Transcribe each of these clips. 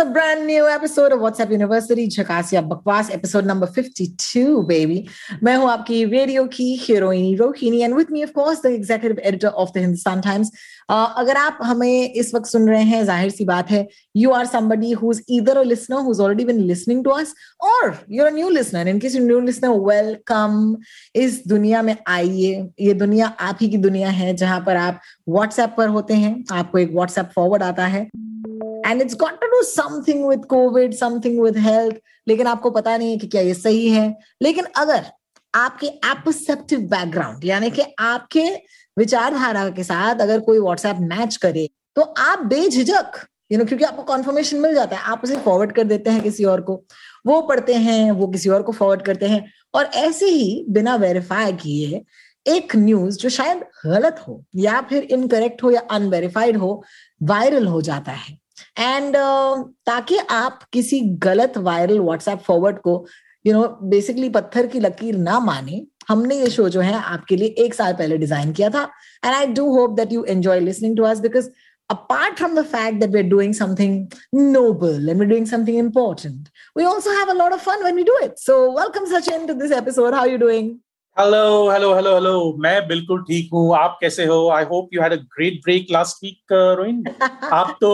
a brand new episode of WhatsApp University झकासिया बकवास episode number 52 baby मैं हूँ आपकी रेडियो की हीरोइनी Rohini and with me of course the executive editor of the Hindustan Times uh, अगर आप हमें इस वक्त सुन रहे हैं ज़ाहिर सी बात है you are somebody who's either a listener who's already been listening to us or you're a new listener in case you're a new listener welcome इस दुनिया में आइए ये दुनिया आप ही की दुनिया है जहाँ पर आप WhatsApp पर होते हैं आपको एक WhatsApp फॉरवर्ड आता है and it's got to do something with covid something with health लेकिन आपको पता नहीं है कि क्या ये सही है। लेकिन अगर आपके एपोसेप्टिव बैकग्राउंड यानी कि आपके विचारधारा के साथ अगर कोई व्हाट्सएप मैच करे तो आप बेझिझक यू नो क्योंकि आपको कॉन्फर्मेशन मिल जाता है। आप उसे फॉरवर्ड कर देते हैं किसी और को। वो पढ़ते हैं, वो किसी और को फॉरवर्ड करते हैं। और ऐसे ही बिना वेरीफाई किए एक न्यूज़ जो शायद गलत हो या फिर इनकरेक्ट हो या अनवेरीफाइड हो वायरल हो जाता है। एंड uh, ताकि आप किसी गलत वायरल व्हाट्सएप फॉरवर्ड को यू नो बेसिकली पत्थर की लकीर ना माने हमने ये शो जो है आपके लिए एक साल पहले डिज़ाइन किया था and I do hope that you enjoy listening to us because apart from the fact that we're doing something noble and we're doing something important, we also have a lot of fun when we do it. So, welcome Sachin to this episode. How are you doing? Hello hello hello hello मैं बिल्कुल ठीक हूँ आप कैसे हो I hope you had a great break last week Rohin आप तो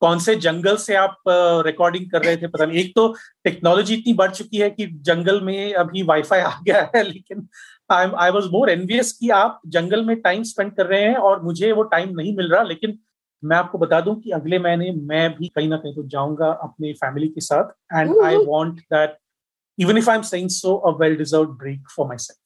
कौन से जंगल से आप रिकॉर्डिंग कर रहे थे पता नहीं। एक तो टेक्नोलॉजी इतनी बढ़ चुकी है कि जंगल में अभी वाईफाई आ गया है लेकिन आई आई वाज मोर एनवियस कि आप जंगल में टाइम स्पेंड कर रहे हैं और मुझे वो टाइम नहीं मिल रहा। लेकिन मैं आपको बता दूँ कि अगले महीने मैं भी कहीं ना कहीं तो जाऊँगा अपने फैमिली के साथ। And I want that even if I am saying so a well deserved break for myself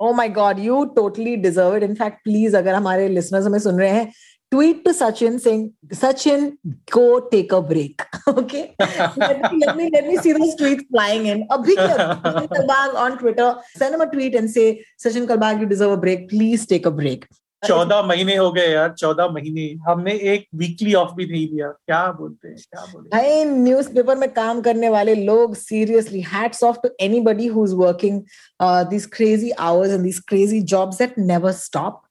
Oh my God, you totally deserve it. In fact, please, अगर हमारे listeners हमें सुन रहे हैं, tweet to Sachin saying, Sachin, go take a break. Okay. let, me, let me let me see those tweets flying in. Abhi Sachin Kalbag on Twitter, send him a tweet and say, Sachin Kalbag, you deserve a break. Please take a break. चौदह महीने हो गए यार चौदह महीने हमने एक weekly off भी नहीं दिया क्या बोलते हैं क्या बोलते भाई न्यूज़पेपर में काम करने वाले लोग seriously hats off to anybody who is working this crazy hours and this crazy jobs that never stop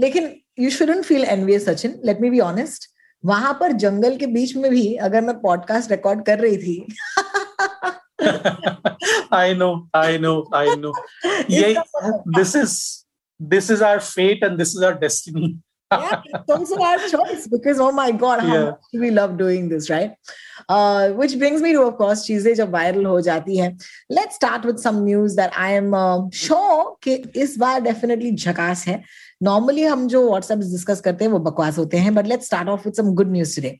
लेकिन you shouldn't feel envy Sachin let me be honest वहाँ पर जंगल के बीच में भी अगर मैं पॉडकास्ट रिकॉर्ड कर रही थी। I know I know I know ये this is this is our fate and this is our destiny झकास है। Normally हम जो व्हाट्सएप डिस्कस करते हैं वो बकवास होते हैं, but let's start off with some good news today.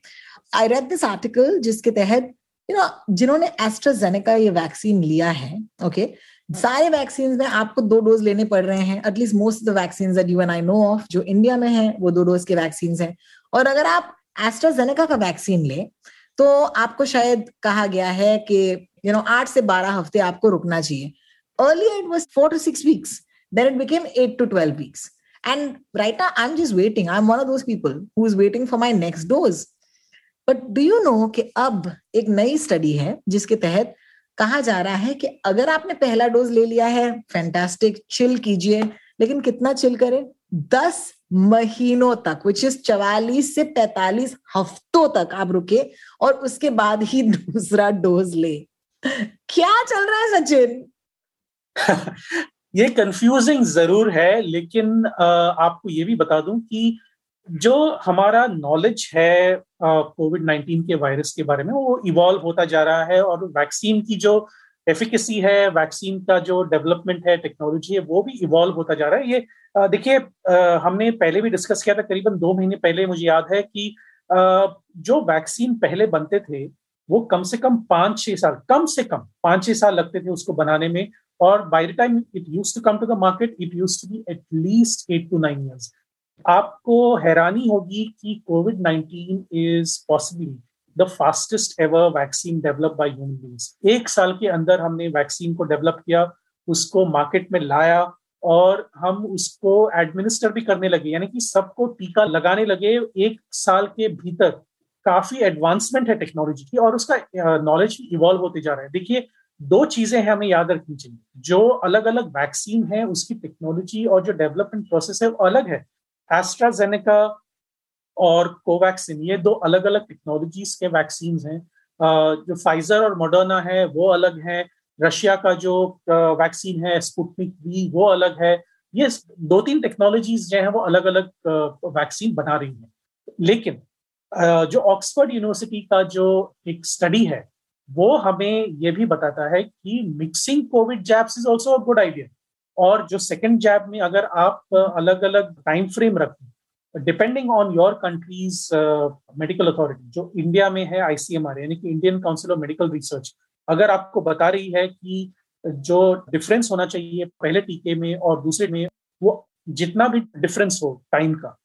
I read this article जिसके तहत you know जिन्होंने एस्ट्राजेनेका ये वैक्सीन लिया है, okay, सारे वैक्सीन में आपको दो डोज लेने पड़ रहे हैं at least most the vaccine that you and I know of जो इंडिया में है वो दो डोज के वैक्सीन हैं। और अगर आप एस्ट्राजेनेका का वैक्सीन ले तो आपको शायद कहा गया है कि यू नो आठ से बारह हफ़्ते आपको रुकना चाहिए। Earlier it was four to six weeks then it became eight to twelve weeks right I am just waiting I am one of those people who is waiting for my next dose but do you know कि अब एक नई study है, जिसके तहत कहा जा रहा है कि अगर आपने पहला डोज ले लिया है फैंटास्टिक चिल कीजिए। लेकिन कितना चिल करें? दस महीनों तक विच इज़ चवालीस से पैतालीस हफ्तों तक आप रुके और उसके बाद ही दूसरा डोज ले। क्या चल रहा है सचिन? ये कंफ्यूजिंग ज़रूर है लेकिन आपको ये भी बता दूँ कि जो हमारा नॉलेज है कोविड नाइन्टीन के वायरस के बारे में वो इवॉल्व होता जा रहा है और वैक्सीन की जो एफिकेसी है वैक्सीन का जो डेवलपमेंट है टेक्नोलॉजी है वो भी इवॉल्व होता जा रहा है। ये देखिए हमने पहले भी डिस्कस किया था करीबन दो महीने पहले मुझे याद है कि आ, जो वैक्सीन पहले बनते थे वो कम से कम पाँच छह साल कम से कम पाँच छह साल लगते थे उसको बनाने में। और by the time it used to come to the market it used to be at least eight to nine years आपको हैरानी होगी कि Covid nineteen is possibly the fastest ever vaccine develop by human beings एक साल के अंदर हमने vaccine को डेवलप किया, उसको मार्केट में लाया और हम उसको एडमिनिस्टर भी करने लगे, यानी कि सबको टीका लगाने लगे। एक साल के भीतर काफ़ी एडवांसमेंट है टेक्नोलॉजी की और उसका नॉलेज भी इवॉल्व होते जा रहा है। देखिए दो चीज़ें हैं हमें याद रखनी चाहिए। जो अलग अलग वैक्सीन है, उसकी टेक्नोलॉजी और जो डेवलपमेंट प्रोसेस है, वो अलग है। एस्ट्राजेनेका और कोवैक्सिन ये दो अलग अलग टेक्नोलॉजीज़ के वैक्सीन हैं। जो फाइजर और मोडर्ना है, वो अलग है। रशिया का जो वैक्सीन है स्पुटनिक वी वो अलग है। ये दो तीन टेक्नोलॉजीज़ जो है, वो अलग अलग वैक्सीन बना रही हैं। लेकिन जो ऑक्सफोर्ड यूनिवर्सिटी का जो एक स्टडी है वो हमें ये भी बताता है कि mixing covid jabs is also a good idea और जो सेकेंड जैब में अगर आप अलग अलग टाइम फ्रेम रखें depending on your countries medical authority जो इंडिया में है आईसीएमआर यानी कि Indian council of medical research अगर आपको बता रही है कि जो डिफरेंस होना चाहिए पहले टीके में और दूसरे में, वो जितना भी डिफरेंस हो टाइम का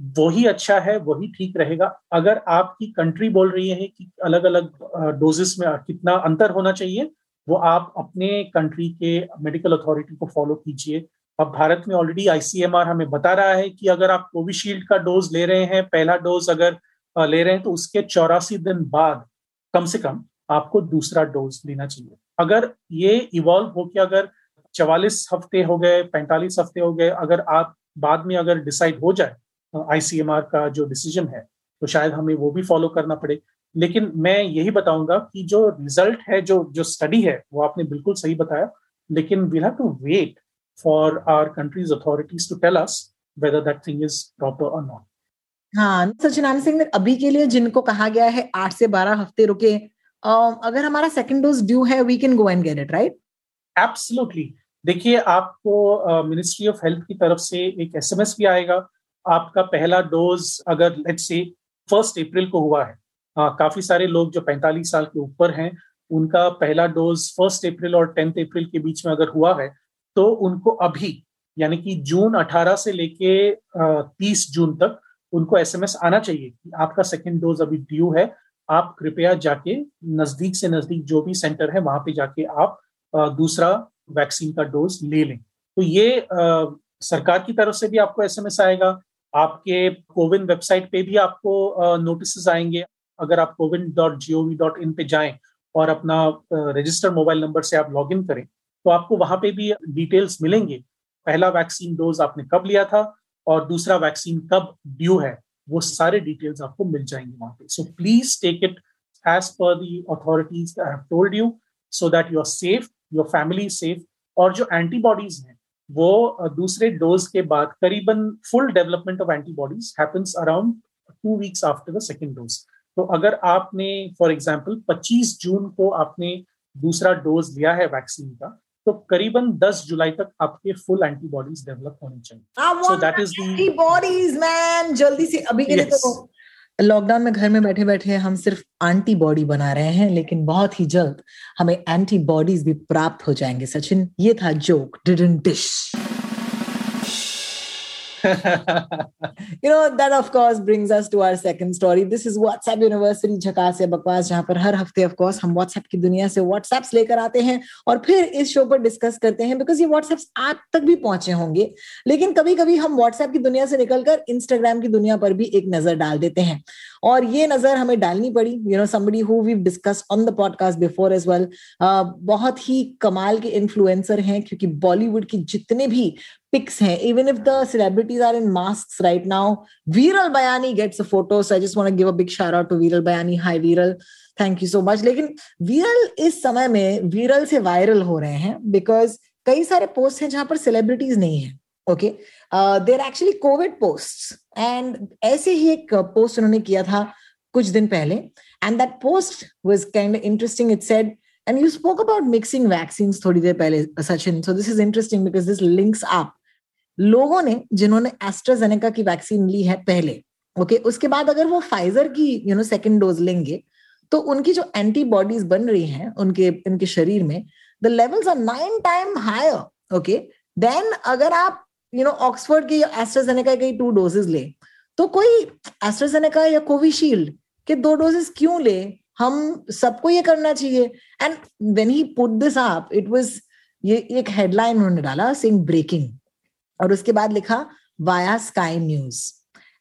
वही अच्छा है, वही ठीक रहेगा। अगर आपकी कंट्री बोल रही है कि अलग अलग डोजेस में कितना अंतर होना चाहिए, वो आप अपने कंट्री के मेडिकल अथॉरिटी को फॉलो कीजिए। अब भारत में ऑलरेडी आईसीएमआर हमें बता रहा है कि अगर आप कोविशील्ड का डोज ले रहे हैं, पहला डोज अगर ले रहे हैं तो उसके चौरासी दिन बाद, कम से कम, आपको दूसरा डोज लेना चाहिए। अगर ये इवॉल्व हो के अगर चवालीस हफ़्ते हो गए, पैंतालीस हफ़्ते हो गए, अगर आप बाद में अगर डिसाइड हो जाए आईसीएमआर का जो डिसीज़न है तो शायद हमें वो भी फॉलो करना पड़े। लेकिन मैं यही बताऊँगा कि जो रिज़ल्ट है जो जो स्टडी है वो आपने बिल्कुल सही बताया। लेकिन we have to wait for our countries authorities to tell us whether that thing is proper और नॉट हाँ सचिनारायण सिंह अभी के लिए जिनको कहा गया है आठ से बारह हफ़्ते रुके अगर हमारा सेकंड डोज ड्यू है we can go and get it right absolutely देखिए आपको मिनिस्ट्री ऑफ़ हेल्थ की तरफ़ से एक एसएमएस भी आएगा आपका पहला डोज अगर लेट्स से फ़र्स्ट अप्रैल को हुआ है आ, काफ़ी सारे लोग जो 45 साल के ऊपर हैं उनका पहला डोज फ़र्स्ट अप्रैल और टेंथ अप्रैल के बीच में अगर हुआ है तो उनको अभी यानी कि जून 18 से लेके 30 जून तक उनको एसएमएस आना चाहिए कि आपका सेकेंड डोज अभी ड्यू है आप कृपया जाके नज़दीक से नज़दीक जो भी सेंटर है वहाँ पे जाके आप दूसरा वैक्सीन का डोज ले लें। तो ये आ, सरकार की तरफ़ से भी आपको एसएमएस आएगा आपके कोविन वेबसाइट पे भी आपको नोटिस आएँगे। अगर आप CoWIN dot G O V dot in पे जाएँ और अपना रजिस्टर्ड मोबाइल नंबर से आप लॉग इन करें तो आपको वहाँ पे भी डिटेल्स मिलेंगे। पहला वैक्सीन डोज आपने कब लिया था और दूसरा वैक्सीन कब ड्यू है, वो सारे डिटेल्स आपको मिल जाएँगे वहाँ पे। So please take it as per the authorities told you so that you are safe your family safe और जो एंटीबॉडीज हैं वो दूसरे डोज के बाद करीबन full development of antibodies happens around two weeks after the second dose तो अगर आपने फॉर एग्ज़ाम्पल 25 जून को आपने दूसरा डोज लिया है वैक्सीन का तो करीबन 10 जुलाई तक आपके फुल एंटीबॉडीज डेवलप होने चाहिए। So that is antibodies man जल्दी से अभी के लिए तो लॉकडाउन में घर में बैठे बैठे हम सिर्फ़ एंटीबॉडी बना रहे हैं, लेकिन बहुत ही जल्द हमें एंटीबॉडीज भी प्राप्त हो जाएँगे, सचिन। ये था joke didn't dish you know, that, of course, brings us to our second story. This is whatsapp university झकास या बकवास जहाँ पर हर हफ़्ते ऑफ़ कोर्स हम व्हाट्सएप की दुनिया से व्हाट्सएप्स लेकर आते हैं और फिर इस शो पर डिस्कस करते हैं बिकॉज़ ये व्हाट्सएप्स आप तक भी पहुँचे होंगे। लेकिन कभी कभी हम व्हाट्सएप की दुनिया से निकलकर इंस्टाग्राम की दुनिया पर भी एक नज़र डाल देते हैं। और ये नज़र हमें डालनी पड़ी। You know somebody who we discuss on the podcast before as well बहुत ही कमाल के इन्फ्लुएंसर हैं क्योंकि बॉलीवुड की जितने भी pics hain even if the celebrities are in masks right now, viral bayani gets a photo, so i just want to give a big shout out to viral bayani. Hi, viral. Thank you so much लेकिन विरल इस समय में विरल से viral हो रहे हैं because कई सारे पोस्ट हैं जहाँ पर सेलिब्रिटीज नहीं है okay there actually covid post and ऐसे ही एक पोस्ट उन्होंने किया था कुछ दिन पहले. And that post was kind interesting it said and you spoke about mixing vaccine थोड़ी देर पहले Sachin so this is interesting because this links up लोगों ने जिन्होंने एस्ट्राजेनेका की वैक्सीन ली है पहले ओके okay, उसके बाद अगर वो फाइजर की यू नो सेकेंड डोज लेंगे तो उनकी जो एंटीबॉडीज बन रही हैं उनके इनके शरीर में the levels are nine time higher okay then अगर आप यू नो ऑक्सफोर्ड की एस्ट्राजेनेका के टू डोजेस ले तो कोई एस्ट्राजेनेका या कोविशील्ड के दो डोजेस क्यों ले? हम सबको ये करना चाहिए। And when he put this up it was ये एक हेडलाइन उन्होंने डाला सिंग ब्रेकिंग और उसके बाद लिखा वाया स्काई न्यूज़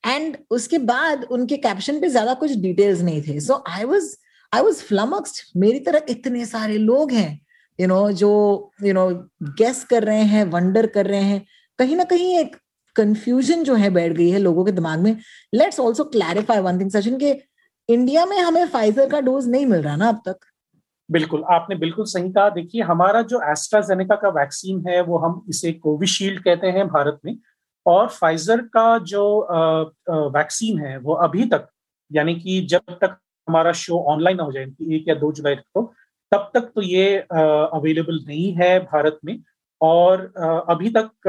एंड उसके बाद उनके कैप्शन पे ज़्यादा कुछ डिटेल्स नहीं थे। सो आई वाज आई वाज फ्लमक्स्ड मेरी तरह इतने सारे लोग हैं यू you नो know, जो यू नो गेस कर रहे हैं वंडर कर रहे हैं। कहीं ना कहीं एक कंफ्यूजन जो है बैठ गई है लोगों के दिमाग में। Let's also clarify one thing Sachin के इंडिया में हमें फाइजर का डोज नहीं मिल रहा ना अब तक। बिल्कुल, आपने बिल्कुल सही कहा। देखिए, हमारा जो एस्ट्राजेनेका का वैक्सीन है, वो हम इसे कोविशील्ड कहते हैं भारत में और फाइजर का जो वैक्सीन है, वो अभी तक, यानी कि जब तक हमारा शो ऑनलाइन ना हो जाए एक या दो जुलाई तो तब तक तो ये अवेलेबल नहीं है भारत में और अभी तक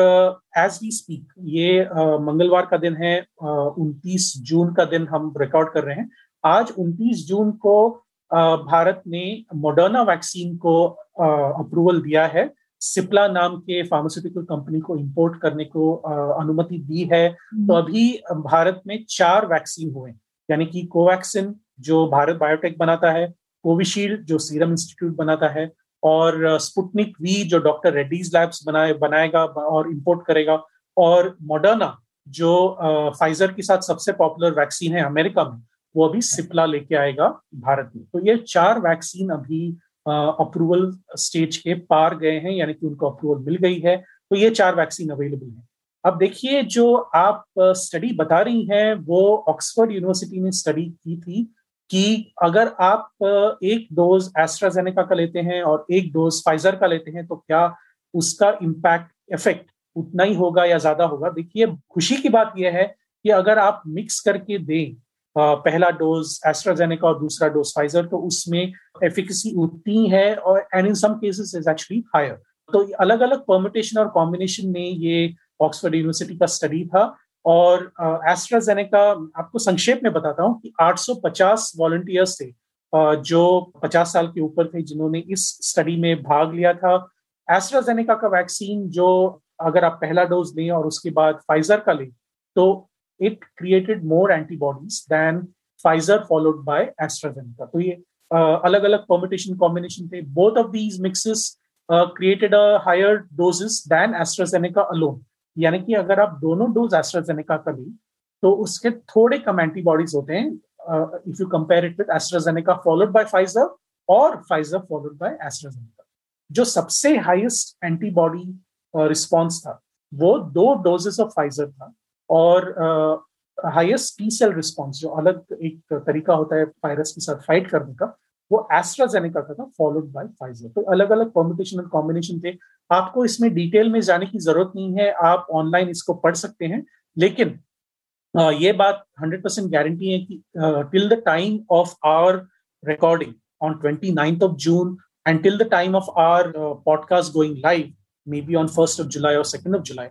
एज वी स्पीक ये मंगलवार का दिन है उनतीस जून का दिन हम रिकॉर्ड कर रहे हैं। आज 29 जून को भारत ने मोडर्ना वैक्सीन को अप्रूवल दिया है। सिप्ला नाम के फार्मास्यूटिकल कंपनी को इंपोर्ट करने को अनुमति दी है। तो अभी भारत में चार वैक्सीन हुए यानी कि कोवैक्सिन जो भारत बायोटेक बनाता है कोविशील्ड जो सीरम इंस्टीट्यूट बनाता है और स्पुटनिक वी जो डॉक्टर रेड्डीज लैब्स बनाए बनाएगा और इंपोर्ट करेगा। और मॉडर्ना जो फाइजर के साथ सबसे पॉपुलर वैक्सीन है अमेरिका में वो अभी सिप्ला लेके आएगा भारत में। तो ये चार वैक्सीन अभी अप्रूवल स्टेज के पार गए हैं, यानी कि उनको अप्रूवल मिल गई है तो ये चार वैक्सीन अवेलेबल है। अब देखिए, जो आप स्टडी बता रही हैं, वो ऑक्सफोर्ड यूनिवर्सिटी ने स्टडी की थी कि अगर आप एक डोज एस्ट्राजेनेका का लेते हैं और एक डोज फाइजर का लेते हैं तो क्या उसका इम्पैक्ट इफ़ेक्ट उतना ही होगा या ज़्यादा होगा? देखिए, खुशी की बात यह है कि अगर आप मिक्स करके दें पहला डोज एस्ट्राजेनेका और दूसरा डोज फाइजर तो उसमें एफिकेसी उतनी है और and in some cases is actually higher तो अलग अलग परमिटेशन और कॉम्बिनेशन में ये ऑक्सफोर्ड यूनिवर्सिटी का स्टडी था और एस्ट्राजेनेका आपको संक्षेप में बताता हूँ कि 850 वॉलंटियर्स थे जो 50 साल के ऊपर थे जिन्होंने इस स्टडी में भाग लिया था। एस्ट्राजेनेका का वैक्सीन जो अगर आप पहला डोज लें और उसके बाद फाइजर का लें तो it created more antibodies than Pfizer followed by AstraZeneca. तो ये अलग अलग permutation combination थे. Both of these mixes uh, created a higher doses than AstraZeneca alone. यानी कि अगर आप दोनों डोज एस्ट्राजेनेका का लें तो उसके थोड़े कम एंटीबॉडीज होते हैं if you compare it with AstraZeneca followed by Pfizer और फाइजर फॉलोड बाय एस्ट्राजेनेका जो सबसे हाईएस्ट एंटीबॉडी रिस्पॉन्स था वो दो डोजेस ऑफ़ फाइजर था और हाईएस्ट टी सेल रिस्पॉन्स जो अलग एक तरीका होता है वायरस के साथ फाइट करने का, वो एस्ट्राजेनिका का था फॉलोड बाय फाइजर तो अलग अलग कॉम्बिनेशन और कॉम्बिनेशन थे। आपको इसमें डिटेल में जाने की ज़रूरत नहीं है, आप ऑनलाइन इसको पढ़ सकते हैं। लेकिन ये बात 100 परसेंट गारंटी है कि till the time of our recording on twenty ninth of June and till the time of our podcast going live may be on first of July और सेकेंड ऑफ़ जुलाई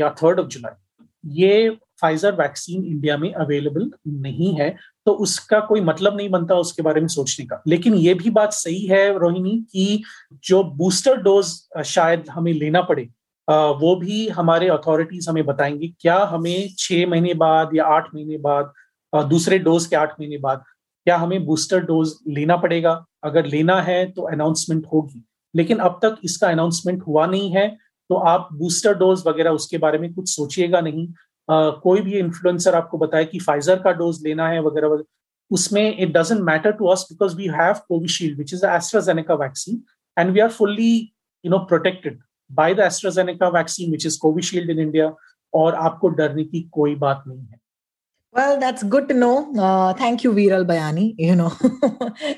या third of July ये Pfizer vaccine India में available नहीं है तो उसका कोई मतलब नहीं बनता उसके बारे में सोचने का। लेकिन ये भी बात सही है रोहिणी कि जो बूस्टर डोज शायद हमें लेना पड़े वो भी हमारे अथॉरिटीज हमें बताएँगे। क्या हमें छह महीने बाद या आठ महीने बाद दूसरे डोज के आठ महीने बाद, क्या हमें बूस्टर डोज लेना पड़ेगा? अगर लेना है तो अनाउंसमेंट होगी। लेकिन अब तक इसका अनाउंसमेंट हुआ नहीं है। तो आप बूस्टर डोज वगैरह उसके बारे में कुछ सोचिएगा नहीं। uh, कोई भी इन्फ्लुएंसर आपको बताए कि फाइजर का डोज लेना है वगैरह वगैरह उसमें it doesn't matter to us because we have Covishield which is AstraZeneca vaccine and we are fully you know protected by the AstraZeneca vaccine which is Covishield in India और आपको डरने की कोई बात नहीं है। Well that's good to know. Uh, thank you वीरल बयानी you know.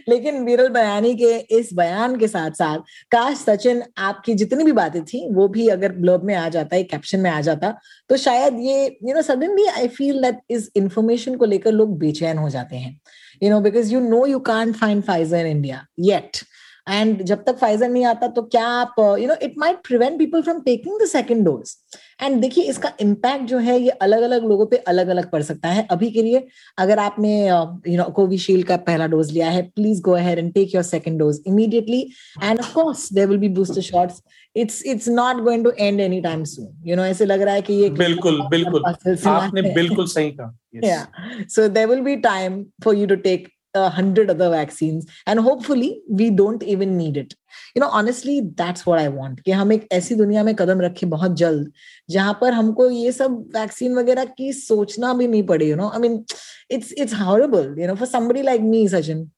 लेकिन वीरल बयानी के इस बयान के साथ साथ काश सचिन आपकी जितनी भी बातें थी वो भी अगर ब्लॉग में आ जाता है कैप्शन में आ जाता तो शायद ये you know suddenly I feel that इस इंफॉर्मेशन को लेकर लोग बेचैन हो जाते हैं you know because you know you can't find Pfizer in India yet and जब तक फाइजर नहीं आता तो क्या आप you know it might prevent people from taking the second dose and देखिए इसका इम्पैक्ट जो है ये अलग अलग लोगों पे अलग अलग पड़ सकता है। अभी के लिए अगर आपने यू नो कोविशील्ड का पहला डोज लिया है please go ahead and take your second dose immediately and of course will be booster shots it's it's not going to end any time soon you know ऐसे लग रहा है कि ये बिल्कुल बिल्कुल। आपने बिल्कुल सही कहा। So there will be time for you to take 100 other vaccines, and hopefully we don't even need it. You know, honestly, that's what i want, कि हम एक ऐसी दुनिया में कदम रखें बहुत जल्द, जहाँ पर हमको ये सब वैक्सीन वगैरह की सोचना भी नहीं पड़े you know I mean it's it's horrible you know for somebody like me Sachin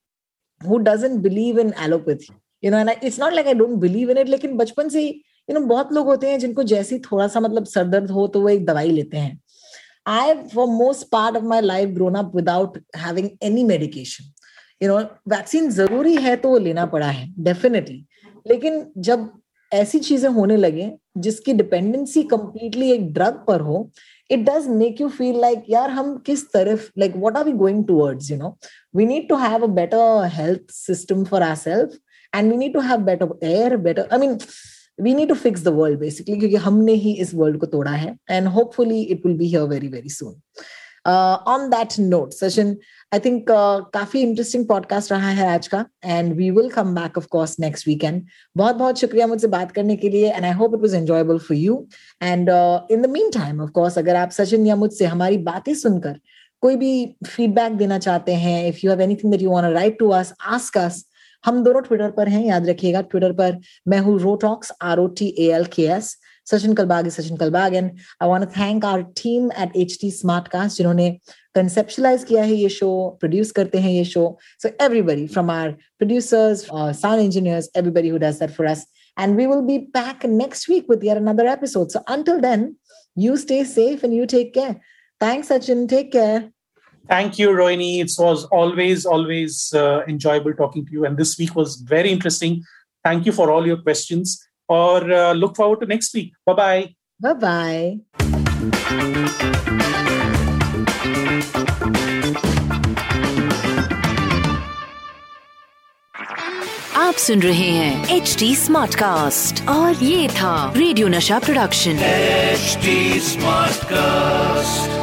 who doesn't believe in allopathy you know and it's not like I don't believe in it लेकिन बचपन से ही you know बहुत लोग होते हैं जिनको जैसे ही थोड़ा सा मतलब सर दर्द हो तो वो एक दवाई लेते हैं। I, for most part of my life, grown up without having any medication. You know, vaccine ज़रूरी है तो वो लेना पड़ा है डेफिनेटली लेकिन जब ऐसी चीज़ें होने लगे जिसकी डिपेंडेंसी कंप्लीटली एक ड्रग पर हो it does make you feel like यार हम किस तरफ़ like what are we going towards you know we need to have a better health system for our self and we need to have better air better I mean we need to fix the world basically क्योंकि हमने ही इस world को तोड़ा है and hopefully it will be here very very soon. Uh, on that note session I think uh, काफ़ी interesting podcast रहा है आज का and we will come back of course next weekend बहुत बहुत शुक्रिया मुझसे बात करने के लिए and I hope it was enjoyable for you and in the mean time of course अगर आप सचिन या मुझसे हमारी बातें सुनकर कोई भी फीडबैक देना चाहते हैं if you have anything that you want to write to us ask us हम दोनों ट्विटर पर हैं याद रखिएगा ट्विटर पर मैं हूँ Rotalks R O T A L K S Sachin Kalbag Sachin Kalbag and I want thank our team at H T Smartcast जिन्होंने कंसेप्शलाइज किया है ये शो प्रोड्यूस करते हैं ये show so everybody from our producers sound engineers everybody who does that for us and we will be back next week with yet another episode. So until then, you stay safe and you take care. Thanks, Sachin. Take care. Thank you, Rohini. It was always, always uh, enjoyable talking to you. And this week was very interesting. Thank you for all your questions. Or uh, look forward to next week. Bye bye. Bye bye. आप सुन रहे हैं H D smart cast और ये था radio नशा production H smart cast